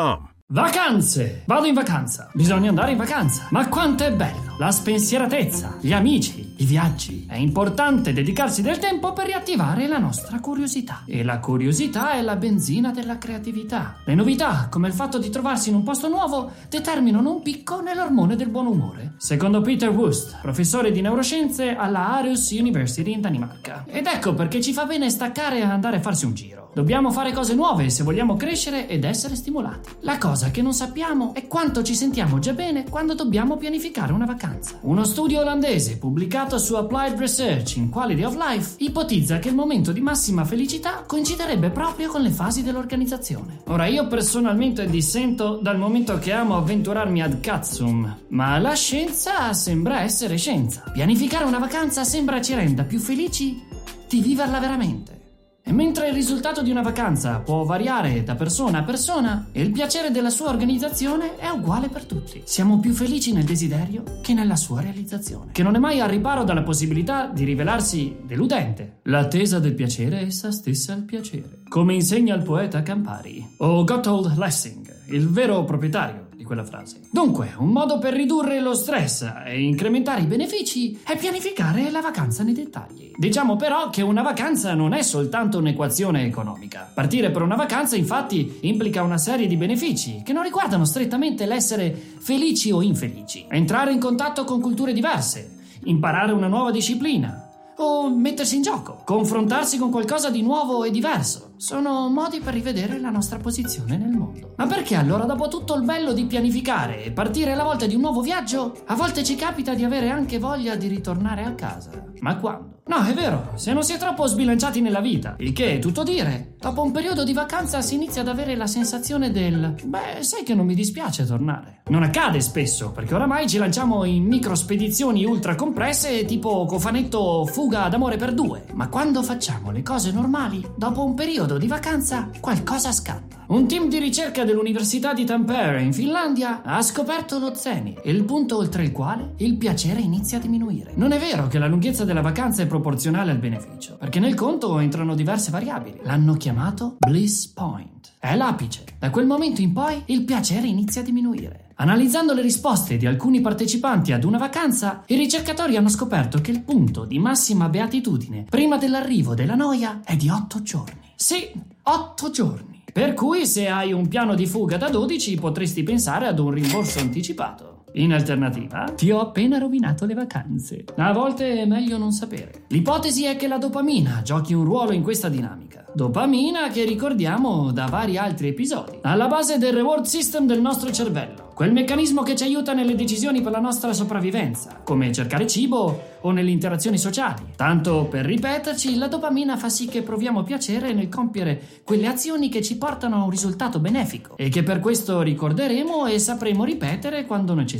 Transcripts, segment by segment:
CustomInk.com. Vacanze! Vado in vacanza. Bisogna andare in vacanza. Ma quanto è bello! La spensieratezza, gli amici, i viaggi. È importante dedicarsi del tempo per riattivare la nostra curiosità. E la curiosità è la benzina della creatività. Le novità, come il fatto di trovarsi in un posto nuovo, determinano un picco nell'ormone del buon umore. Secondo Peter Wust, professore di neuroscienze alla Aarhus University in Danimarca. Ed ecco perché ci fa bene staccare e andare a farsi un giro. Dobbiamo fare cose nuove se vogliamo crescere ed essere stimolati. La cosa che non sappiamo è quanto ci sentiamo già bene quando dobbiamo pianificare una vacanza. Uno studio olandese pubblicato su Applied Research in Quality of Life ipotizza che il momento di massima felicità coinciderebbe proprio con le fasi dell'organizzazione. Ora io personalmente dissento dal momento che amo avventurarmi ad Katsum, ma la scienza sembra essere scienza. Pianificare una vacanza sembra ci renda più felici di viverla veramente. E mentre il risultato di una vacanza può variare da persona a persona, il piacere della sua organizzazione è uguale per tutti. Siamo più felici nel desiderio che nella sua realizzazione, che non è mai al riparo dalla possibilità di rivelarsi deludente. L'attesa del piacere è essa stessa il piacere, come insegna il poeta Campari, o Gotthold Lessing, il vero proprietario quella frase. Dunque, un modo per ridurre lo stress e incrementare i benefici è pianificare la vacanza nei dettagli. Diciamo però che una vacanza non è soltanto un'equazione economica. Partire per una vacanza infatti implica una serie di benefici che non riguardano strettamente l'essere felici o infelici. Entrare in contatto con culture diverse, imparare una nuova disciplina, o mettersi in gioco, confrontarsi con qualcosa di nuovo e diverso. Sono modi per rivedere la nostra posizione nel mondo. Ma perché allora, dopo tutto il bello di pianificare e partire alla volta di un nuovo viaggio, a volte ci capita di avere anche voglia di ritornare a casa? Ma quando? No, è vero, se non si è troppo sbilanciati nella vita, il che è tutto dire, dopo un periodo di vacanza si inizia ad avere la sensazione del beh, sai che non mi dispiace tornare. Non accade spesso, perché oramai ci lanciamo in micro spedizioni ultra compresse tipo cofanetto fuga d'amore per due, ma quando facciamo le cose normali, dopo un periodo di vacanza, qualcosa scappa. Un team di ricerca dell'Università di Tampere in Finlandia ha scoperto lo zeni, il punto oltre il quale il piacere inizia a diminuire. Non è vero che la lunghezza della vacanza è proporzionale al beneficio, perché nel conto entrano diverse variabili. L'hanno chiamato bliss point. È l'apice. Da quel momento in poi il piacere inizia a diminuire. Analizzando le risposte di alcuni partecipanti ad una vacanza, i ricercatori hanno scoperto che il punto di massima beatitudine prima dell'arrivo della noia è di 8 giorni. Sì, 8 giorni. Per cui se hai un piano di fuga da 12 potresti pensare ad un rimborso anticipato. In alternativa, ti ho appena rovinato le vacanze. A volte è meglio non sapere. L'ipotesi è che la dopamina giochi un ruolo in questa dinamica. Dopamina che ricordiamo da vari altri episodi. Alla base del reward system del nostro cervello. Quel meccanismo che ci aiuta nelle decisioni per la nostra sopravvivenza, come cercare cibo o nelle interazioni sociali. Tanto per ripeterci, la dopamina fa sì che proviamo piacere nel compiere quelle azioni che ci portano a un risultato benefico e che per questo ricorderemo e sapremo ripetere quando necessario.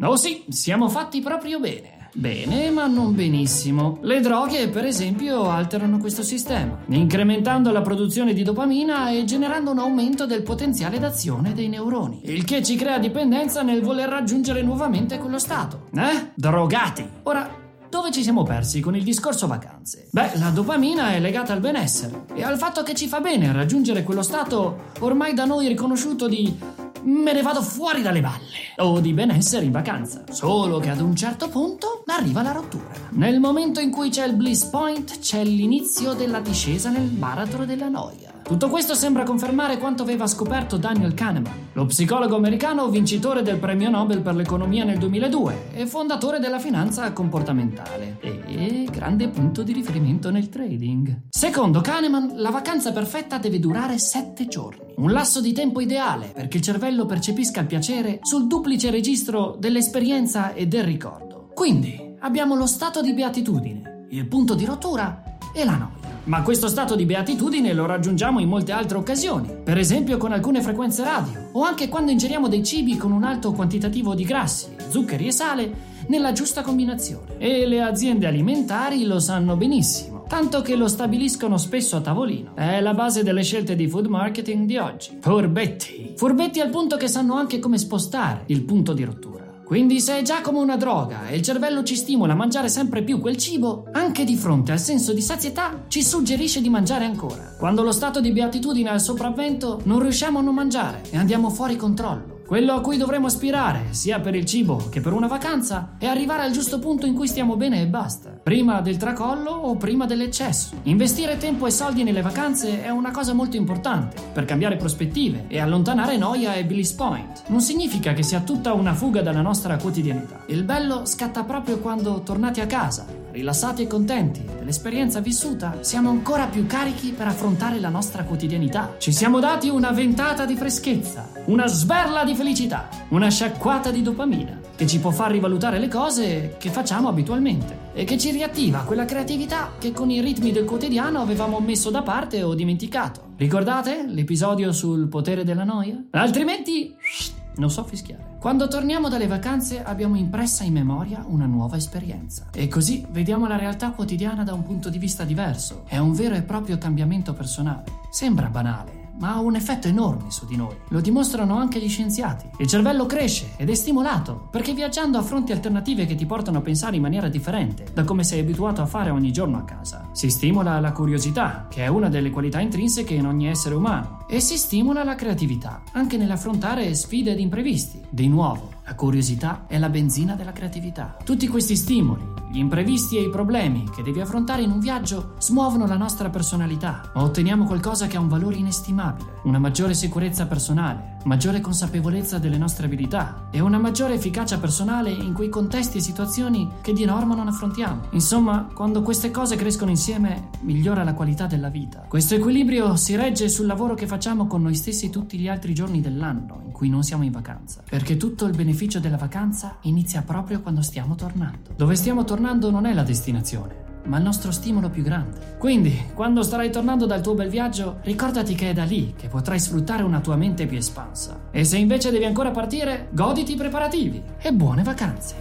Oh sì, siamo fatti proprio bene. Bene, ma non benissimo. Le droghe, per esempio, alterano questo sistema, incrementando la produzione di dopamina e generando un aumento del potenziale d'azione dei neuroni, il che ci crea dipendenza nel voler raggiungere nuovamente quello stato. Eh? Drogati. Ora, dove ci siamo persi con il discorso vacanze? Beh, la dopamina è legata al benessere e al fatto che ci fa bene raggiungere quello stato ormai da noi riconosciuto di me ne vado fuori dalle balle o di benessere in vacanza. Solo che ad un certo punto arriva la rottura. Nel momento in cui c'è il bliss point c'è l'inizio della discesa nel baratro della noia. Tutto questo sembra confermare quanto aveva scoperto Daniel Kahneman, lo psicologo americano vincitore del premio Nobel per l'economia nel 2002 e fondatore della finanza comportamentale e grande punto di riferimento nel trading. Secondo Kahneman, la vacanza perfetta deve durare 7 giorni, un lasso di tempo ideale perché il cervello percepisca il piacere sul duplice registro dell'esperienza e del ricordo. Quindi abbiamo lo stato di beatitudine, il punto di rottura e la noia. Ma questo stato di beatitudine lo raggiungiamo in molte altre occasioni, per esempio con alcune frequenze radio, o anche quando ingeriamo dei cibi con un alto quantitativo di grassi, zuccheri e sale nella giusta combinazione. E le aziende alimentari lo sanno benissimo, tanto che lo stabiliscono spesso a tavolino. È la base delle scelte di food marketing di oggi. Furbetti. Furbetti al punto che sanno anche come spostare il punto di rottura. Quindi se è già come una droga e il cervello ci stimola a mangiare sempre più quel cibo, anche di fronte al senso di sazietà ci suggerisce di mangiare ancora. Quando lo stato di beatitudine è al sopravvento, non riusciamo a non mangiare e andiamo fuori controllo. Quello a cui dovremmo aspirare, sia per il cibo che per una vacanza, è arrivare al giusto punto in cui stiamo bene e basta. Prima del tracollo o prima dell'eccesso. Investire tempo e soldi nelle vacanze è una cosa molto importante per cambiare prospettive e allontanare noia e bliss point. Non significa che sia tutta una fuga dalla nostra quotidianità. Il bello scatta proprio quando tornati a casa, rilassati e contenti dell'esperienza vissuta, siamo ancora più carichi per affrontare la nostra quotidianità. Ci siamo dati una ventata di freschezza, una sberla di felicità, una sciacquata di dopamina che ci può far rivalutare le cose che facciamo abitualmente e che ci riattiva quella creatività che con i ritmi del quotidiano avevamo messo da parte o dimenticato. Ricordate l'episodio sul potere della noia? Altrimenti non so fischiare. Quando torniamo dalle vacanze abbiamo impressa in memoria una nuova esperienza. E così vediamo la realtà quotidiana da un punto di vista diverso. È un vero e proprio cambiamento personale. Sembra banale, ma ha un effetto enorme su di noi. Lo dimostrano anche gli scienziati. Il cervello cresce ed è stimolato perché viaggiando affronti alternative che ti portano a pensare in maniera differente da come sei abituato a fare ogni giorno a casa. Si stimola la curiosità, che è una delle qualità intrinseche in ogni essere umano, e si stimola la creatività, anche nell'affrontare sfide ed imprevisti. Di nuovo, la curiosità è la benzina della creatività. Tutti questi stimoli gli imprevisti e i problemi che devi affrontare in un viaggio smuovono la nostra personalità, ma otteniamo qualcosa che ha un valore inestimabile, una maggiore sicurezza personale, maggiore consapevolezza delle nostre abilità e una maggiore efficacia personale in quei contesti e situazioni che di norma non affrontiamo. Insomma, quando queste cose crescono insieme, migliora la qualità della vita. Questo equilibrio si regge sul lavoro che facciamo con noi stessi tutti gli altri giorni dell'anno in cui non siamo in vacanza, perché tutto il beneficio della vacanza inizia proprio quando stiamo tornando. Dove stiamo tornando non è la destinazione, ma il nostro stimolo più grande. Quindi, quando starai tornando dal tuo bel viaggio, ricordati che è da lì che potrai sfruttare una tua mente più espansa. E se invece devi ancora partire, goditi i preparativi e buone vacanze.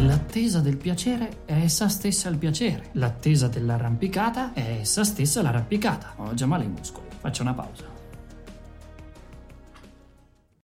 L'attesa del piacere è essa stessa il piacere. L'attesa dell'arrampicata è essa stessa l'arrampicata. Ho già male ai muscoli. Faccio una pausa.